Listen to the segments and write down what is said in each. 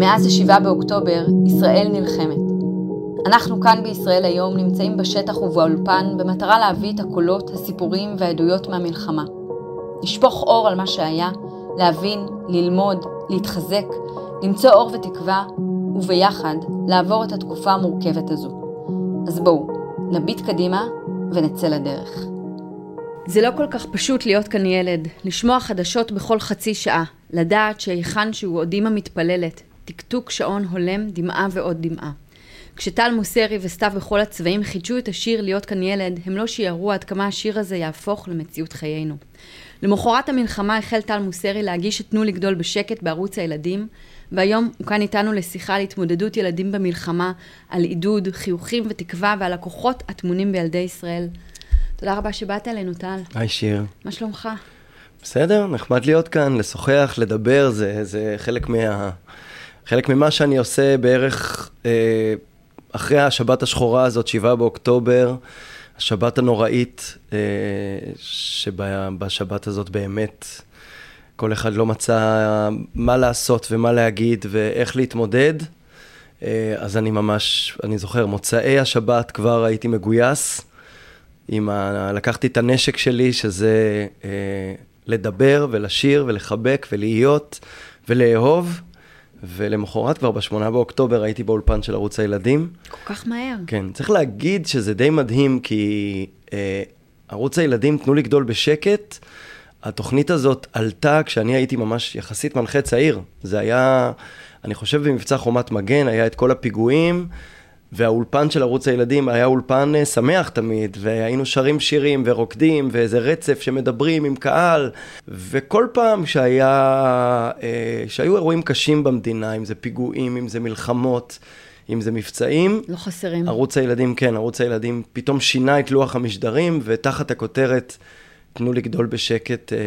מאז ה-7 באוקטובר, ישראל נלחמת. אנחנו כאן בישראל היום נמצאים בשטח ובאולפן במטרה להביא את הקולות, הסיפורים והעדויות מהמלחמה. לשפוך אור על מה שהיה, להבין, ללמוד, להתחזק, למצוא אור ותקווה, וביחד לעבור את התקופה המורכבת הזו. אז בואו, נביט קדימה ונצא לדרך. זה לא כל כך פשוט להיות כאן ילד, לשמוע חדשות בכל חצי שעה, לדעת שהיכן שהוא עוד אימא מתפללת, טקטוק שעון הולם, דמעה ועוד דמעה. כשטל מוסרי וסתיו בכל הצבעים חידשו את השיר להיות כאן ילד, הם לא שיערו עד כמה השיר הזה יהפוך למציאות חיינו. למחרת המלחמה החל טל מוסרי להגיש את תנו לגדול בשקט בערוץ הילדים, והיום הוא כאן איתנו לשיחה על התמודדות ילדים במלחמה, על עידוד, חיוכים ותקווה ועל הכוחות הטמונים בילדי ישראל. תודה רבה שבאת אלינו, טל. היי שיר. מה שלומך? בסדר, נחמד להיות כאן, לשוחח, לדבר, זה, זה חלק, מה, חלק ממה שאני עושה בערך אה, אחרי השבת השחורה הזאת, 7 באוקטובר, השבת הנוראית, אה, שבשבת הזאת באמת כל אחד לא מצא מה לעשות ומה להגיד ואיך להתמודד. אה, אז אני ממש, אני זוכר, מוצאי השבת כבר הייתי מגויס. עם ה... לקחתי את הנשק שלי, שזה אה, לדבר ולשיר ולחבק ולהיות ולאהוב. ולמחרת כבר בשמונה באוקטובר הייתי באולפן של ערוץ הילדים. כל כך מהר. כן, צריך להגיד שזה די מדהים, כי אה, ערוץ הילדים, תנו לי גדול בשקט, התוכנית הזאת עלתה כשאני הייתי ממש יחסית מנחה צעיר. זה היה, אני חושב במבצע חומת מגן, היה את כל הפיגועים. והאולפן של ערוץ הילדים היה אולפן אה, שמח תמיד, והיינו שרים שירים ורוקדים, ואיזה רצף שמדברים עם קהל, וכל פעם שהיה, אה, שהיו אירועים קשים במדינה, אם זה פיגועים, אם זה מלחמות, אם זה מבצעים. לא חסרים. ערוץ הילדים, כן, ערוץ הילדים פתאום שינה את לוח המשדרים, ותחת הכותרת... תנו לגדול בשקט. אה,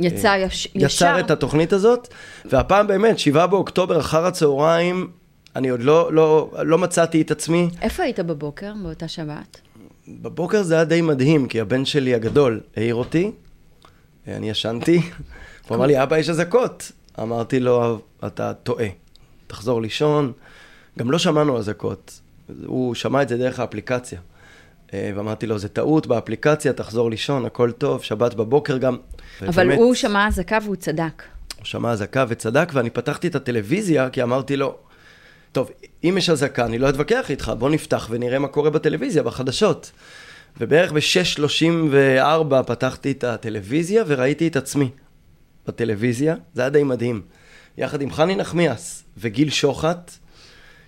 יצא יש, ישר. יצר את התוכנית הזאת, והפעם באמת, שבעה באוקטובר אחר הצהריים, אני עוד לא, לא, לא מצאתי את עצמי. איפה היית בבוקר, באותה שבת? בבוקר זה היה די מדהים, כי הבן שלי הגדול העיר אותי, אני ישנתי, הוא אמר לי, אבא, יש אזעקות. אמרתי לו, אתה טועה, תחזור לישון. גם לא שמענו אזעקות, הוא שמע את זה דרך האפליקציה. אה, ואמרתי לו, זה טעות באפליקציה, תחזור לישון, הכל טוב, שבת בבוקר גם. אבל ובאמת, הוא שמע אזעקה והוא צדק. הוא שמע אזעקה וצדק, ואני פתחתי את הטלוויזיה, כי אמרתי לו, טוב, אם יש אזעקה, אני לא אתווכח איתך, בוא נפתח ונראה מה קורה בטלוויזיה, בחדשות. ובערך ב-6.34 פתחתי את הטלוויזיה וראיתי את עצמי בטלוויזיה, זה היה די מדהים. יחד עם חני נחמיאס וגיל שוחט,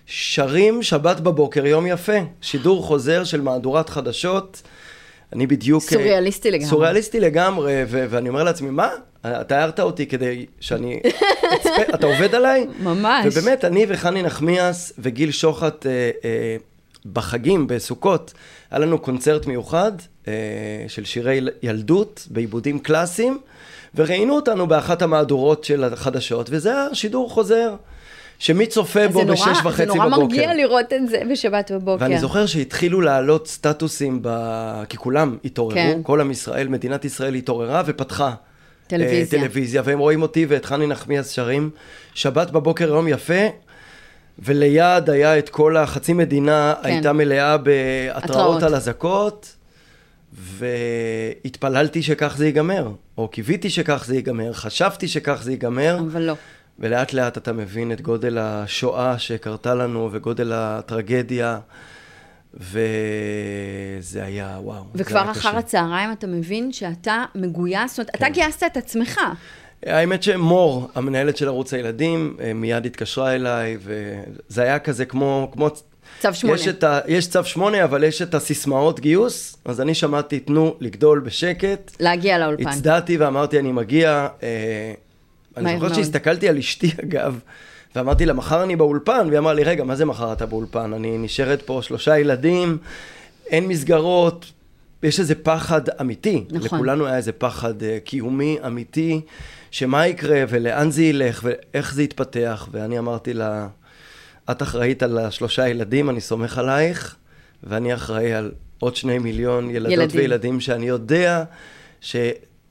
שרים שבת בבוקר, יום יפה. שידור חוזר של מהדורת חדשות. אני בדיוק... סוריאליסטי לגמרי. סוריאליסטי לגמרי, ו- ואני אומר לעצמי, מה? אתה הערת אותי כדי שאני אצפה, אתה עובד עליי? ממש. ובאמת, אני וחני נחמיאס וגיל שוחט אה, אה, בחגים, בסוכות, היה לנו קונצרט מיוחד אה, של שירי ילדות בעיבודים קלאסיים, וראיינו אותנו באחת המהדורות של החדשות, וזה היה שידור חוזר. שמי צופה בו בשש וחצי בבוקר. זה נורא מרגיע לראות את זה בשבת בבוקר. ואני זוכר שהתחילו לעלות סטטוסים, ב... כי כולם התעוררו, כן. כל עם ישראל, מדינת ישראל התעוררה ופתחה. טלוויזיה. טלוויזיה, והם רואים אותי ואת חני נחמיאס שרים. שבת בבוקר יום יפה, וליד היה את כל החצי מדינה, כן. הייתה מלאה בהתראות על אזעקות, והתפללתי שכך זה ייגמר, או קיוויתי שכך זה ייגמר, חשבתי שכך זה ייגמר. אבל לא. ולאט לאט אתה מבין את גודל השואה שקרתה לנו וגודל הטרגדיה. וזה היה, וואו. וכבר אחר קשה. הצהריים אתה מבין שאתה מגויס, זאת אומרת, כן. אתה גייסת את עצמך. האמת שמור, המנהלת של ערוץ הילדים, אה, מיד התקשרה אליי, וזה היה כזה כמו... כמו צו שמונה. יש, ה, יש צו שמונה, אבל יש את הסיסמאות גיוס, אז אני שמעתי, תנו לגדול בשקט. להגיע לאולפן. הצדעתי ואמרתי, אני מגיע. אה, אני זוכר שהסתכלתי על אשתי, אגב, ואמרתי לה, מחר אני באולפן, והיא אמרה לי, רגע, מה זה מחר אתה באולפן? אני נשארת פה שלושה ילדים, אין מסגרות, יש איזה פחד אמיתי. נכון. לכולנו היה איזה פחד uh, קיומי אמיתי, שמה יקרה ולאן זה ילך ואיך זה יתפתח, ואני אמרתי לה, את אחראית על השלושה ילדים, אני סומך עלייך, ואני אחראי על עוד שני מיליון ילדות ילדים. וילדים שאני יודע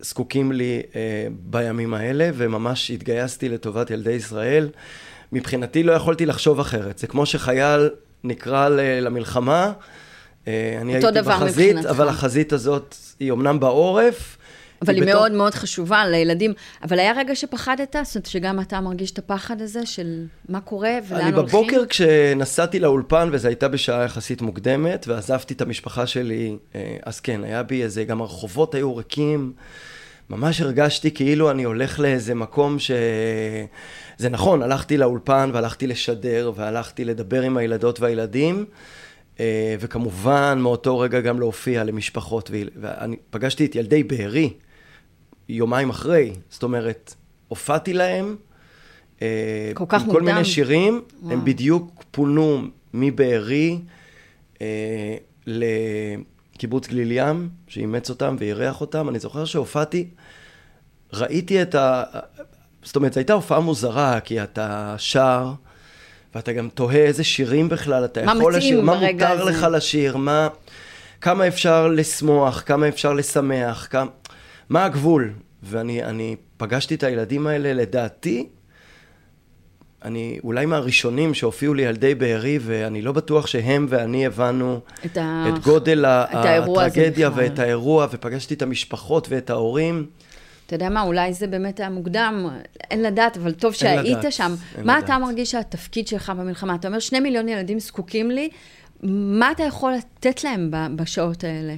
שזקוקים לי uh, בימים האלה, וממש התגייסתי לטובת ילדי ישראל. מבחינתי לא יכולתי לחשוב אחרת. זה כמו שחייל נקרא למלחמה, אה, אני הייתי בחזית, מבחינתך. אבל החזית הזאת היא אמנם בעורף. אבל היא, היא בתור... מאוד מאוד חשובה לילדים. אבל היה רגע שפחדת? זאת אומרת שגם אתה מרגיש את הפחד הזה של מה קורה ולאן הולכים? אני בבוקר כשנסעתי לאולפן, וזו הייתה בשעה יחסית מוקדמת, ועזבתי את המשפחה שלי, אה, אז כן, היה בי איזה, גם הרחובות היו ריקים. ממש הרגשתי כאילו אני הולך לאיזה מקום ש... זה נכון, הלכתי לאולפן והלכתי לשדר והלכתי לדבר עם הילדות והילדים, אה, וכמובן מאותו רגע גם להופיע למשפחות, ואני פגשתי את ילדי בארי יומיים אחרי, זאת אומרת, הופעתי להם, אה, כל כך מוקדם. כל מיני שירים, וואו. הם בדיוק פונו מבארי אה, לקיבוץ גליל ים, שאימץ אותם ואירח אותם. אני זוכר שהופעתי, ראיתי את ה... זאת אומרת, זו הייתה הופעה מוזרה, כי אתה שר, ואתה גם תוהה איזה שירים בכלל אתה יכול לשיר, מה מותר הזה. לך לשיר, מה... כמה אפשר לשמוח, כמה אפשר לשמח, כמה... מה הגבול? ואני פגשתי את הילדים האלה, לדעתי, אני אולי מהראשונים שהופיעו לי ילדי בארי, ואני לא בטוח שהם ואני הבנו את, ה... את גודל את הטרגדיה ואת האירוע, ופגשתי את המשפחות ואת ההורים. אתה יודע מה, אולי זה באמת היה מוקדם, אין לדעת, אבל טוב שהיית לדעת, שם. מה לדעת. אתה מרגיש שהתפקיד שלך במלחמה? אתה אומר, שני מיליון ילדים זקוקים לי, מה אתה יכול לתת להם בשעות האלה?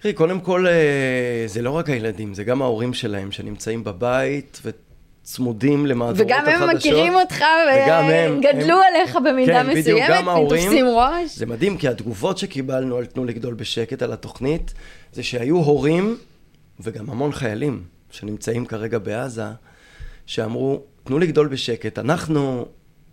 תראי, קודם כל, אה, זה לא רק הילדים, זה גם ההורים שלהם שנמצאים בבית וצמודים למהדורות החדשות. וגם הם מכירים אותך והם גדלו הם... עליך במידה כן, מסוימת, בדיוק, הם תופסים ראש. זה מדהים, כי התגובות שקיבלנו על תנו לגדול בשקט על התוכנית, זה שהיו הורים וגם המון חיילים שנמצאים כרגע בעזה, שאמרו, תנו לגדול בשקט, אנחנו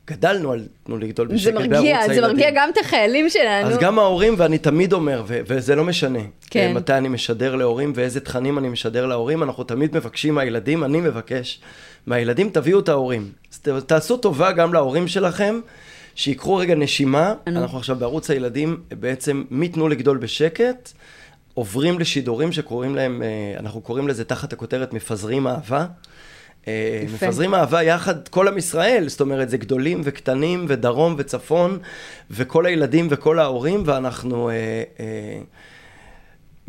גדלנו על תנו לגדול בשקט בערוץ הילדים. זה מרגיע, זה מרגיע גם את החיילים שלנו. אז גם ההורים, ואני תמיד אומר, ו- וזה לא משנה, כן. מתי אני משדר להורים ואיזה תכנים אני משדר להורים, אנחנו תמיד מבקשים מהילדים, אני מבקש מהילדים, תביאו את ההורים. תעשו טובה גם להורים שלכם. שיקחו רגע נשימה, אני... אנחנו עכשיו בערוץ הילדים, בעצם מתנו לגדול בשקט, עוברים לשידורים שקוראים להם, אה, אנחנו קוראים לזה תחת הכותרת מפזרים אהבה. אה, יפה. מפזרים אהבה יחד כל עם ישראל, זאת אומרת זה גדולים וקטנים ודרום וצפון וכל הילדים וכל ההורים ואנחנו אה, אה,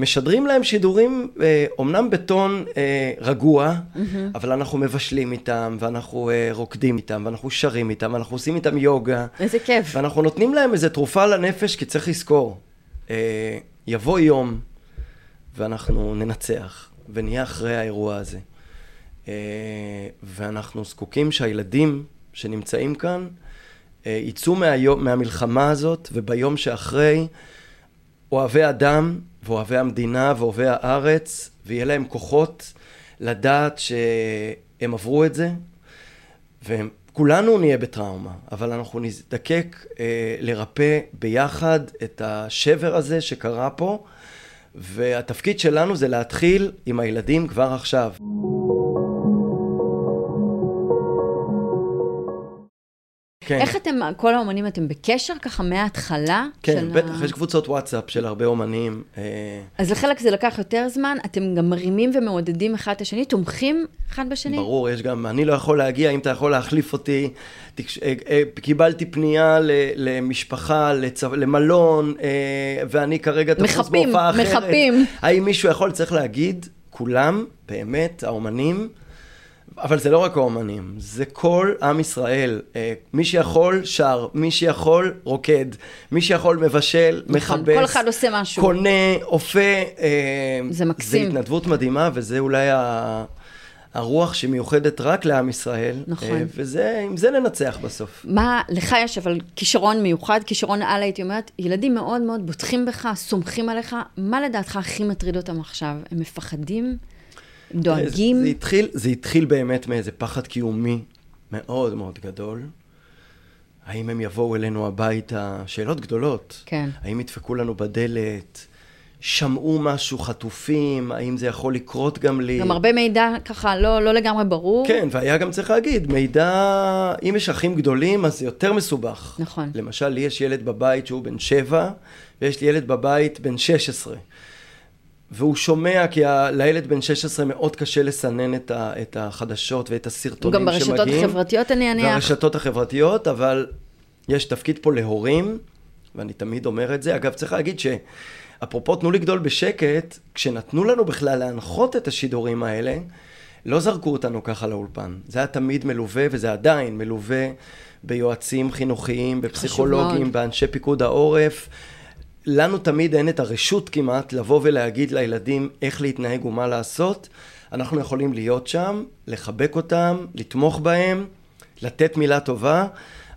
משדרים להם שידורים אה, אומנם בטון אה, רגוע, mm-hmm. אבל אנחנו מבשלים איתם ואנחנו אה, רוקדים איתם ואנחנו שרים איתם ואנחנו עושים איתם יוגה. איזה כיף. ואנחנו נותנים להם איזה תרופה לנפש כי צריך לזכור, אה, יבוא יום ואנחנו ננצח, ונהיה אחרי האירוע הזה. אה, ואנחנו זקוקים שהילדים שנמצאים כאן אה, יצאו מהיום, מהמלחמה הזאת, וביום שאחרי, אוהבי אדם ואוהבי המדינה ואוהבי הארץ, ויהיה להם כוחות לדעת שהם עברו את זה, וכולנו נהיה בטראומה, אבל אנחנו נזדקק אה, לרפא ביחד את השבר הזה שקרה פה. והתפקיד שלנו זה להתחיל עם הילדים כבר עכשיו. כן. איך אתם, כל האומנים, אתם בקשר ככה מההתחלה? כן, בטח, ה... יש קבוצות וואטסאפ של הרבה אומנים. אה, אז לחלק זה לקח יותר זמן, אתם גם מרימים ומעודדים אחד את השני, תומכים אחד בשני? ברור, יש גם, אני לא יכול להגיע, אם אתה יכול להחליף אותי. תקש... אה, אה, קיבלתי פנייה למשפחה, לצו... למלון, ואני כרגע תפוס בהופעה אחרת. מחפים, מחפים. האם מישהו יכול, צריך להגיד, כולם, באמת, האומנים, אבל זה לא רק האומנים, זה כל עם ישראל. אה, מי שיכול, שר, מי שיכול, רוקד, מי שיכול, מבשל, נכון, מכבס. כל אחד עושה משהו. קונה, אופה. אה, זה מקסים. זה התנדבות מדהימה, וזה אולי ה... הרוח שמיוחדת רק לעם ישראל. נכון. אה, וזה, עם זה ננצח בסוף. מה, לך יש אבל כישרון מיוחד, כישרון על, הייתי אומרת, ילדים מאוד מאוד בוטחים בך, סומכים עליך, מה לדעתך הכי מטריד אותם עכשיו? הם מפחדים? דואגים? זה, זה, התחיל, זה התחיל באמת מאיזה פחד קיומי מאוד מאוד גדול. האם הם יבואו אלינו הביתה? שאלות גדולות. כן. האם ידפקו לנו בדלת? שמעו משהו, חטופים, האם זה יכול לקרות גם לי? גם הרבה מידע ככה לא, לא לגמרי ברור. כן, והיה גם צריך להגיד, מידע, אם יש אחים גדולים, אז זה יותר מסובך. נכון. למשל, לי יש ילד בבית שהוא בן שבע, ויש לי ילד בבית בן 16. והוא שומע, כי ה... לילד בן 16 מאוד קשה לסנן את, ה... את החדשות ואת הסרטונים גם ברשתות שמגיעים. החברתיות אני אניח. ברשתות החברתיות, אבל יש תפקיד פה להורים, ואני תמיד אומר את זה. אגב, צריך להגיד שאפרופו תנו לגדול בשקט, כשנתנו לנו בכלל להנחות את השידורים האלה, לא זרקו אותנו ככה לאולפן. זה היה תמיד מלווה, וזה עדיין מלווה ביועצים חינוכיים, בפסיכולוגים, באנשי פיקוד העורף. לנו תמיד אין את הרשות כמעט לבוא ולהגיד לילדים איך להתנהג ומה לעשות. אנחנו יכולים להיות שם, לחבק אותם, לתמוך בהם, לתת מילה טובה,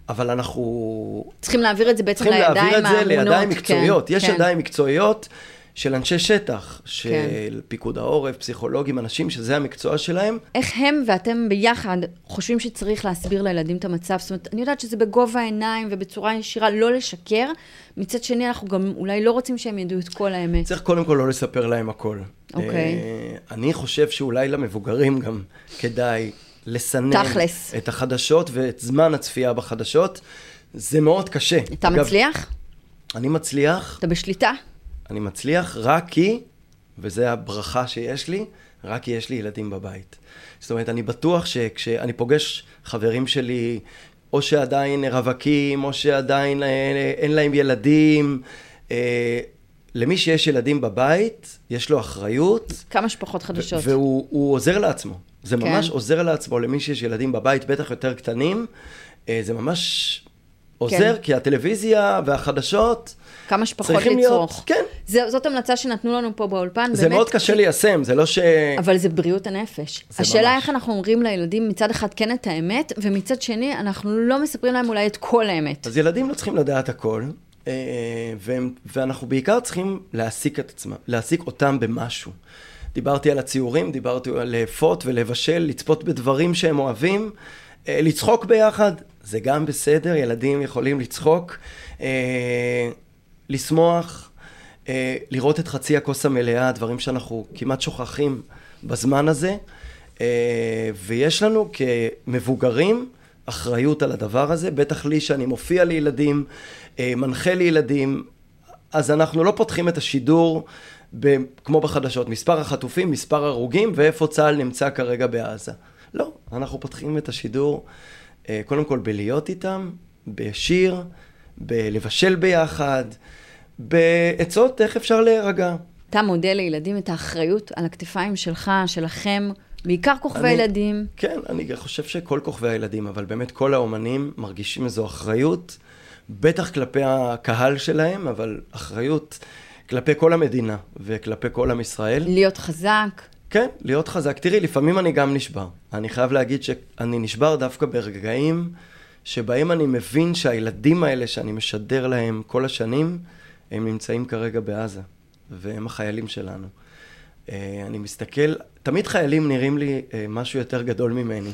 אבל אנחנו... צריכים להעביר את זה בעצם לידיים האמונות. צריכים להעביר את זה לידיים מקצועיות. כן, יש כן. ידיים מקצועיות של אנשי שטח, של כן. פיקוד העורף, פסיכולוגים, אנשים שזה המקצוע שלהם. איך הם ואתם ביחד חושבים שצריך להסביר לילדים את המצב? זאת אומרת, אני יודעת שזה בגובה העיניים ובצורה ישירה לא לשקר. מצד שני, אנחנו גם אולי לא רוצים שהם ידעו את כל האמת. צריך קודם כל לא לספר להם הכל. אוקיי. אה, אני חושב שאולי למבוגרים גם כדאי לסנן תכלס. את החדשות ואת זמן הצפייה בחדשות. זה מאוד קשה. אתה אגב, מצליח? אני מצליח, אתה בשליטה? אני מצליח רק כי, וזו הברכה שיש לי, רק כי יש לי ילדים בבית. זאת אומרת, אני בטוח שכשאני פוגש חברים שלי, או שעדיין רווקים, או שעדיין אה, אין להם ילדים, אה, למי שיש ילדים בבית, יש לו אחריות. כמה שפחות חדשות. והוא הוא עוזר לעצמו. זה כן. ממש עוזר לעצמו למי שיש ילדים בבית, בטח יותר קטנים. אה, זה ממש עוזר, כן. כי הטלוויזיה והחדשות... כמה שפחות לצרוך. להיות, כן. זה, זאת המלצה שנתנו לנו פה באולפן. זה באמת, מאוד קשה ליישם, זה לא ש... אבל זה בריאות הנפש. זה השאלה ממש. איך אנחנו אומרים לילדים מצד אחד כן את האמת, ומצד שני אנחנו לא מספרים להם אולי את כל האמת. אז ילדים לא צריכים לדעת הכל, אה, והם, ואנחנו בעיקר צריכים להעסיק את עצמם, להעסיק אותם במשהו. דיברתי על הציורים, דיברתי על לאפות ולבשל, לצפות בדברים שהם אוהבים, אה, לצחוק ביחד, זה גם בסדר, ילדים יכולים לצחוק, אה, לשמוח, אה, לראות את חצי הכוס המלאה, דברים שאנחנו כמעט שוכחים בזמן הזה, אה, ויש לנו כמבוגרים אחריות על הדבר הזה, בטח לי שאני מופיע לילדים, אה, מנחה לילדים, אז אנחנו לא פותחים את השידור ב, כמו בחדשות, מספר החטופים, מספר הרוגים ואיפה צה"ל נמצא כרגע בעזה. לא, אנחנו פותחים את השידור קודם כל בלהיות איתם, בשיר, בלבשל ביחד, בעצות איך אפשר להירגע. אתה מודה לילדים את האחריות על הכתפיים שלך, שלכם, בעיקר כוכבי אני- ילדים. כן, אני חושב שכל כוכבי הילדים, אבל באמת כל האומנים מרגישים איזו אחריות, בטח כלפי הקהל שלהם, אבל אחריות כלפי כל המדינה וכלפי כל עם ישראל. להיות חזק. כן, להיות חזק. תראי, לפעמים אני גם נשבר. אני חייב להגיד שאני נשבר דווקא ברגעים שבהם אני מבין שהילדים האלה שאני משדר להם כל השנים, הם נמצאים כרגע בעזה, והם החיילים שלנו. אה, אני מסתכל, תמיד חיילים נראים לי אה, משהו יותר גדול ממני.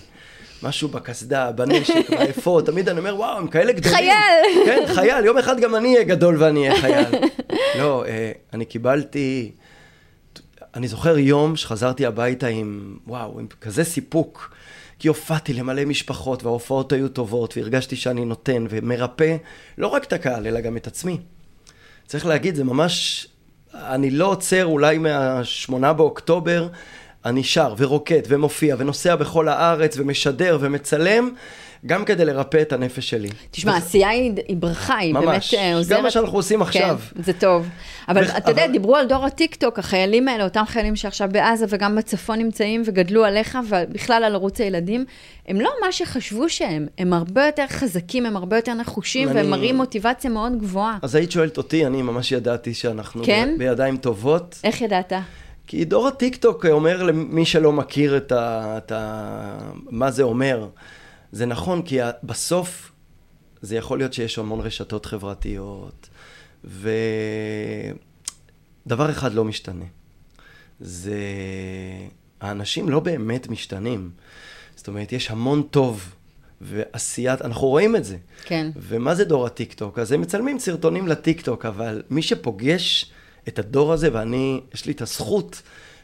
משהו בקסדה, בנשק, באפוד, תמיד אני אומר, וואו, הם כאלה גדולים. חייל! כן, חייל, יום אחד גם אני אהיה גדול ואני אהיה חייל. לא, אה, אני קיבלתי... אני זוכר יום שחזרתי הביתה עם, וואו, עם כזה סיפוק. כי הופעתי למלא משפחות, וההופעות היו טובות, והרגשתי שאני נותן ומרפא לא רק את הקהל, אלא גם את עצמי. צריך להגיד, זה ממש... אני לא עוצר אולי מהשמונה באוקטובר, אני שר ורוקד ומופיע ונוסע בכל הארץ ומשדר ומצלם, גם כדי לרפא את הנפש שלי. תשמע, העשייה היא, ברכה, היא ממש. באמת אה, עוזרת. גם מה שאנחנו עושים עכשיו. כן, זה טוב. אבל אתה יודע, דיברו על דור הטיקטוק, החיילים האלה, אותם חיילים שעכשיו בעזה וגם בצפון נמצאים וגדלו עליך, ובכלל על ערוץ הילדים, הם לא מה שחשבו שהם, הם הרבה יותר חזקים, הם הרבה יותר נחושים, והם מראים מוטיבציה מאוד גבוהה. אז היית שואלת אותי, אני ממש ידעתי שאנחנו כן? בידיים טובות. איך ידעת? כי דור הטיקטוק אומר למי שלא מכיר את ה... את ה... מה זה אומר. זה נכון, כי בסוף זה יכול להיות שיש המון רשתות חברתיות, ודבר אחד לא משתנה. זה... האנשים לא באמת משתנים. זאת אומרת, יש המון טוב ועשיית... אנחנו רואים את זה. כן. ומה זה דור הטיקטוק? אז הם מצלמים סרטונים לטיקטוק, אבל מי שפוגש את הדור הזה, ואני, יש לי את הזכות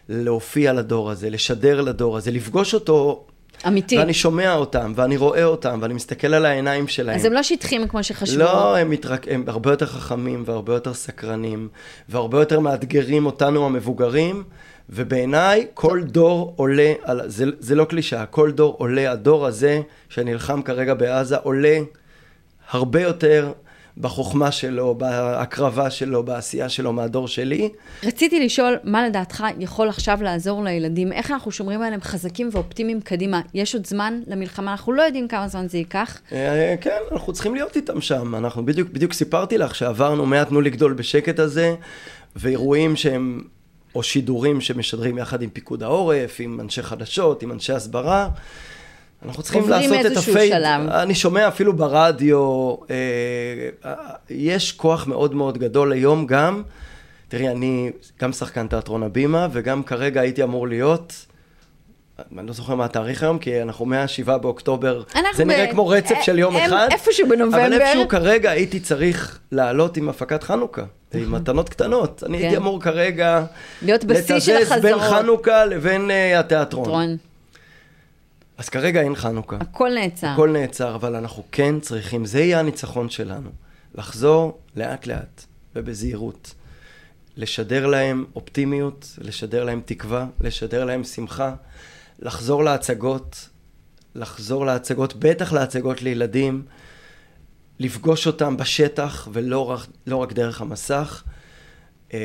להופיע לדור הזה, לשדר לדור הזה, לפגוש אותו אמיתי. ואני שומע אותם, ואני רואה אותם, ואני מסתכל על העיניים שלהם. אז הם לא שטחים כמו שחשבו. לא, הם, מתרק... הם הרבה יותר חכמים, והרבה יותר סקרנים, והרבה יותר מאתגרים אותנו המבוגרים, ובעיניי כל דור עולה, על... זה, זה לא קלישאה, כל דור עולה, הדור הזה שנלחם כרגע בעזה עולה הרבה יותר בחוכמה שלו, בהקרבה שלו, בעשייה שלו מהדור שלי. רציתי לשאול, מה לדעתך יכול עכשיו לעזור לילדים? איך אנחנו שומרים עליהם חזקים ואופטימיים קדימה? יש עוד זמן למלחמה? אנחנו לא יודעים כמה זמן זה ייקח. אה, כן, אנחנו צריכים להיות איתם שם. אנחנו בדיוק, בדיוק סיפרתי לך שעברנו מעט תנו לגדול בשקט הזה, ואירועים שהם, או שידורים שמשדרים יחד עם פיקוד העורף, עם אנשי חדשות, עם אנשי הסברה. אנחנו צריכים לעשות את הפייט. שלב. אני שומע אפילו ברדיו, אה, אה, יש כוח מאוד מאוד גדול היום גם. תראי, אני גם שחקן תיאטרון הבימה, וגם כרגע הייתי אמור להיות... אני לא זוכר מה התאריך היום, כי אנחנו מה-7 באוקטובר, זה ב... נראה כמו רצף של יום הם, אחד. איפשהו בנובמבר. אבל איפשהו כרגע הייי צריך לעלות עם הפקת חנוכה, עם נכון. מתנות קטנות. אני כן. הייתי אמור כרגע... להיות בשיא של החזרות. בין חנוכה לבין uh, התיאטרון. אז כרגע אין חנוכה. הכל נעצר. הכל נעצר, אבל אנחנו כן צריכים, זה יהיה הניצחון שלנו. לחזור לאט לאט ובזהירות. לשדר להם אופטימיות, לשדר להם תקווה, לשדר להם שמחה, לחזור להצגות, לחזור להצגות, בטח להצגות לילדים, לפגוש אותם בשטח ולא רק, לא רק דרך המסך. אה,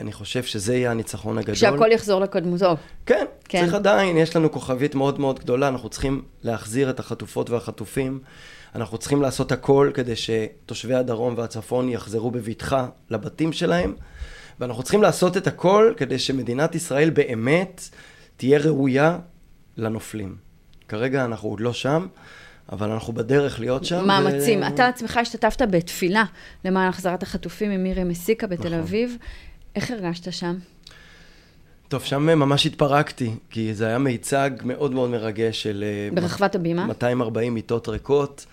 אני חושב שזה יהיה הניצחון הגדול. כשהכל יחזור לקודמותו. כן, כן, צריך עדיין, יש לנו כוכבית מאוד מאוד גדולה, אנחנו צריכים להחזיר את החטופות והחטופים. אנחנו צריכים לעשות הכל כדי שתושבי הדרום והצפון יחזרו בבטחה לבתים שלהם, ואנחנו צריכים לעשות את הכל כדי שמדינת ישראל באמת תהיה ראויה לנופלים. כרגע אנחנו עוד לא שם. אבל אנחנו בדרך להיות שם. מאמצים. ו... אתה עצמך השתתפת בתפילה למען החזרת החטופים עם מירי מסיקה בתל נכון. אביב. איך הרגשת שם? טוב, שם ממש התפרקתי, כי זה היה מיצג מאוד מאוד מרגש של... אה, ברחבת הבימה? 240 מיטות ריקות,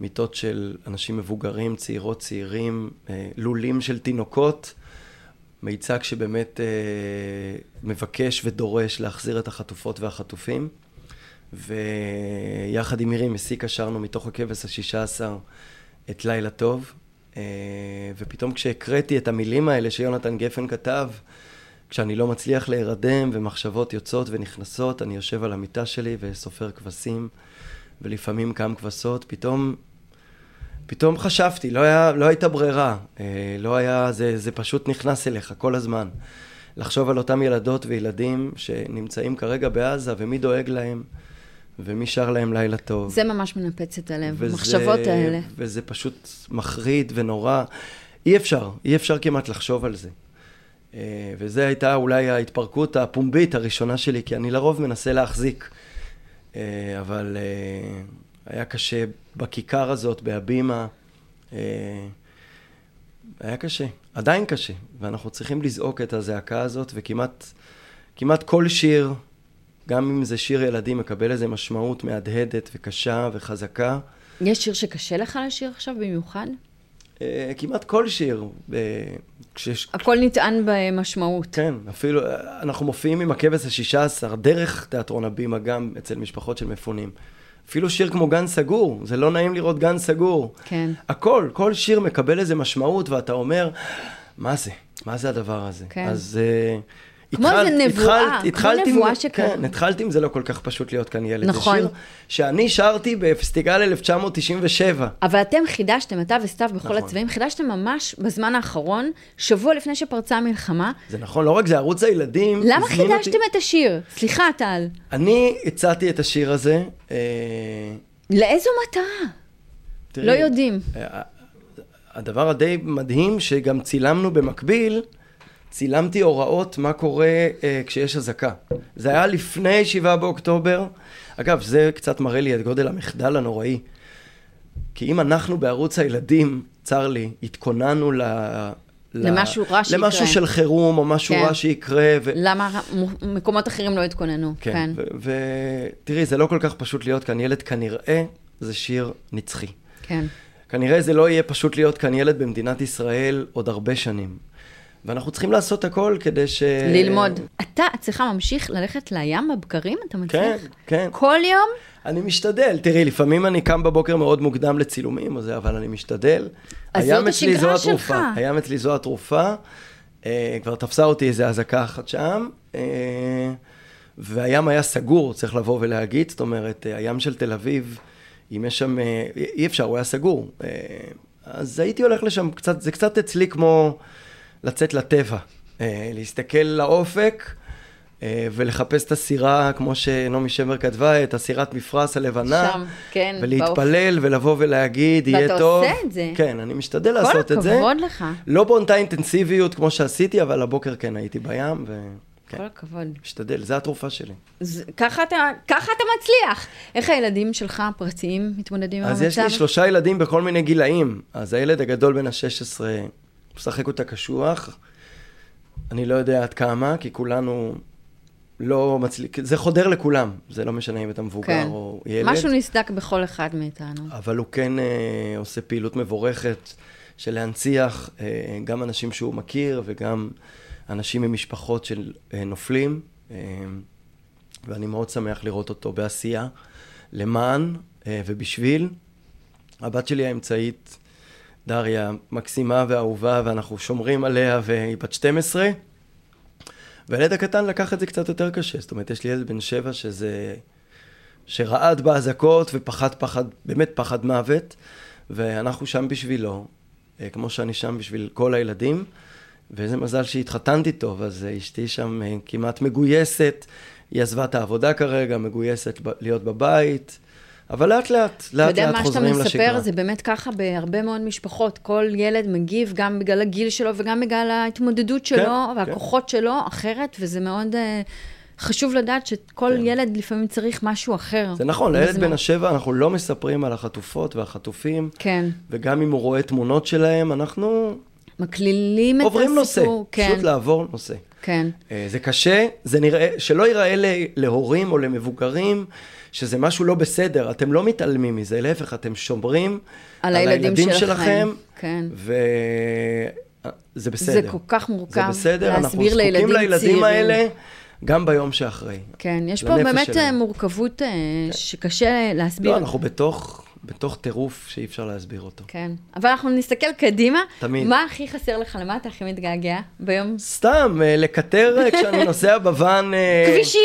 מיטות של אנשים מבוגרים, צעירות, צעירים, אה, לולים של תינוקות. מיצג שבאמת אה, מבקש ודורש להחזיר את החטופות והחטופים. ויחד עם מירי מסיקה שרנו מתוך הכבש השישה עשר את לילה טוב. אה, ופתאום כשהקראתי את המילים האלה שיונתן גפן כתב, כשאני לא מצליח להירדם ומחשבות יוצאות ונכנסות, אני יושב על המיטה שלי וסופר כבשים, ולפעמים קם כבשות, פתאום, פתאום חשבתי, לא, היה, לא הייתה ברירה, אה, לא היה, זה, זה פשוט נכנס אליך כל הזמן. לחשוב על אותם ילדות וילדים שנמצאים כרגע בעזה ומי דואג להם. ומי שר להם לילה טוב. זה ממש מנפץ את הלב, וזה, המחשבות האלה. וזה פשוט מחריד ונורא. אי אפשר, אי אפשר כמעט לחשוב על זה. אה, וזו הייתה אולי ההתפרקות הפומבית הראשונה שלי, כי אני לרוב מנסה להחזיק. אה, אבל אה, היה קשה בכיכר הזאת, בהבימה. היה קשה, עדיין קשה, ואנחנו צריכים לזעוק את הזעקה הזאת, וכמעט כמעט כל שיר גם אם זה שיר ילדים, מקבל איזה משמעות מהדהדת וקשה וחזקה. יש שיר שקשה לך לשיר עכשיו במיוחד? Uh, כמעט כל שיר. Uh, כשיש... הכל נטען במשמעות. כן, אפילו, uh, אנחנו מופיעים עם הכבש השישה עשר, דרך תיאטרון הבימה, גם אצל משפחות של מפונים. אפילו שיר כמו גן סגור, זה לא נעים לראות גן סגור. כן. הכל, כל שיר מקבל איזה משמעות, ואתה אומר, מה זה? מה זה הדבר הזה? כן. אז... Uh, כמו איזה נבואה, כמו נבואה שכאן. כן, התחלתי עם זה לא כל כך פשוט להיות כאן ילד. נכון. זה שיר שאני שרתי בפסטיגל 1997. אבל אתם חידשתם, אתה וסתיו בכל נכון. הצבעים, חידשתם ממש בזמן האחרון, שבוע לפני שפרצה המלחמה. זה נכון, לא רק זה, ערוץ הילדים. למה חידשתם אותי... את השיר? סליחה, טל. אני הצעתי את השיר הזה. אה... לאיזו מטרה? תראי, לא יודעים. אה, הדבר הדי מדהים, שגם צילמנו במקביל, צילמתי הוראות מה קורה אה, כשיש אזעקה. זה היה לפני שבעה באוקטובר. אגב, זה קצת מראה לי את גודל המחדל הנוראי. כי אם אנחנו בערוץ הילדים, צר לי, התכוננו ל... למשהו רע שיקרה. למשהו של חירום, או משהו כן. רע שיקרה. ו... למה מקומות אחרים לא התכוננו? כן. ותראי, כן. זה לא כל כך פשוט להיות כאן ילד, כנראה זה שיר נצחי. כן. כנראה זה לא יהיה פשוט להיות כאן ילד במדינת ישראל עוד הרבה שנים. ואנחנו צריכים לעשות הכל כדי ש... ללמוד. אתה אצלך ממשיך ללכת לים בבקרים? אתה מצליח? כן, כן. כל יום? אני משתדל. תראי, לפעמים אני קם בבוקר מאוד מוקדם לצילומים, זה, אבל אני משתדל. אז זאת השגרה. שלך. הים אצלי זו התרופה. אה, כבר תפסה אותי איזה אזעקה אחת שם. אה, והים היה סגור, צריך לבוא ולהגיד. זאת אומרת, אה, הים של תל אביב, אם יש שם... אה, אי אפשר, הוא היה סגור. אה, אז הייתי הולך לשם קצת, זה קצת אצלי כמו לצאת לטבע. אה, להסתכל לאופק. אה, ולחפש את הסירה, כמו שנעמי שמר כתבה, את הסירת מפרש הלבנה. שם, כן, ולהתפלל ולבוא ולהגיד, ואתה יהיה טוב. עושה את זה. כן, אני משתדל כל לעשות את זה. הכבוד לך. לא באותה אינטנסיביות כמו שעשיתי, אבל הבוקר כן הייתי בים, כל וכן, הכבוד. משתדל, זה התרופה שלי. אז ככה אתה, ככה אתה מצליח. איך הילדים שלך הפרטיים מתמודדים עם אז המצב? יש לי שלושה ילדים בכל מיני גילאים. אז הילד הגדול בן ה-16 משחק אותה קשוח. אני לא יודע עד כמה, כי כולנו לא מצליח... זה חודר לכולם, זה לא משנה אם אתה מבוגר כן. או ילד. משהו נסדק בכל אחד מאיתנו. אבל הוא כן אה, עושה פעילות מבורכת של להנציח אה, גם אנשים שהוא מכיר וגם אנשים ממשפחות של אה, נופלים, אה, ואני מאוד שמח לראות אותו בעשייה למען אה, ובשביל. הבת שלי האמצעית, דריה, מקסימה ואהובה, ואנחנו שומרים עליה, והיא בת 12. והילד הקטן לקח את זה קצת יותר קשה. זאת אומרת, יש לי ילד בן שבע שזה... שרעד באזעקות ופחד פחד, באמת פחד מוות, ואנחנו שם בשבילו, אה, כמו שאני שם בשביל כל הילדים, ואיזה מזל שהתחתנתי טוב, אז אה, אשתי שם אה, כמעט מגויסת, היא עזבה את העבודה כרגע, מגויסת להיות בבית, אבל לאט לאט, אתה לאט יודע, לאט מה שאתה חוזרים לשגרה. מספר זה באמת ככה בהרבה מאוד משפחות. כל ילד מגיב גם בגלל הגיל שלו וגם בגלל ההתמודדות שלו כן. והכוחות שלו אחרת, וזה מאוד אה, חשוב לדעת שכל כן. ילד לפעמים צריך משהו אחר. זה נכון, לילד. בן השבע אנחנו לא מספרים על החטופות והחטופים, כן, וגם אם הוא רואה תמונות שלהם, אנחנו מקלילים את עוברים נושא, הסיפור. כן, פשוט לעבור נושא. כן. אה, זה קשה, זה נראה, שלא ייראה להורים או למבוגרים שזה משהו לא בסדר, אתם לא מתעלמים מזה, להפך, אתם שומרים על הילדים שלכם, שלכם, כן. וזה בסדר. זה כל כך מורכב זה בסדר, אנחנו להסביר זקוקים לילדים לילדים צעירים. האלה גם ביום שאחרי. כן, יש פה באמת שלהם. אה, מורכבות אה, שקשה להסביר. לא, אנחנו בתוך, בתוך טירוף שאי אפשר להסביר אותו. כן, אבל אנחנו נסתכל קדימה. תמיד. מה הכי חסר לך? למה אתה הכי מתגעגע ביום? סתם, אה, לקטר אה, כשאני נוסע בוואן... אה, כבישים.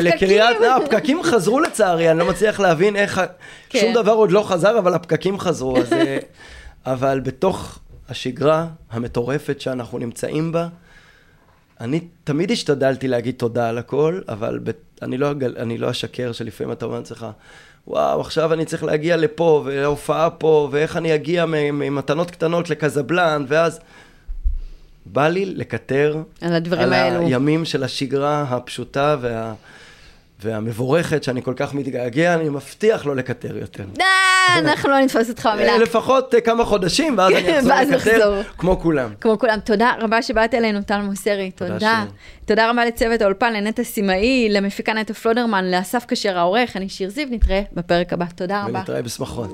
לקריית... הפקקים חזרו לצערי, אני לא מצליח להבין איך... כן. שום דבר עוד לא חזר, אבל הפקקים חזרו. אז, אבל בתוך השגרה המטורפת שאנחנו נמצאים בה, אני תמיד השתדלתי להגיד תודה על הכל, אבל ב... אני, לא, אני לא אשקר שלפעמים אתה אומר לעצמך, וואו, עכשיו אני צריך להגיע לפה, ולהופעה פה, ואיך אני אגיע ממתנות קטנות לקזבלן, ואז... בא לי לקטר על הדברים על האלו. הימים של השגרה הפשוטה וה... והמבורכת שאני כל כך מתגעגע, אני מבטיח לא לקטר יותר. אה, אנחנו לא נתפוס אותך במילה. אה, לפחות אה, כמה חודשים, ואז אני אחזור לקטר. כמו כולם. כמו כולם, תודה רבה שבאת אלינו, טל מוסרי, תודה. תודה רבה לצוות האולפן, לנטע סימאי, למפיקה נטע פלודרמן, לאסף כשר העורך, אני שיר זיו, נתראה בפרק הבא. תודה רבה. ונתראה בשמחות.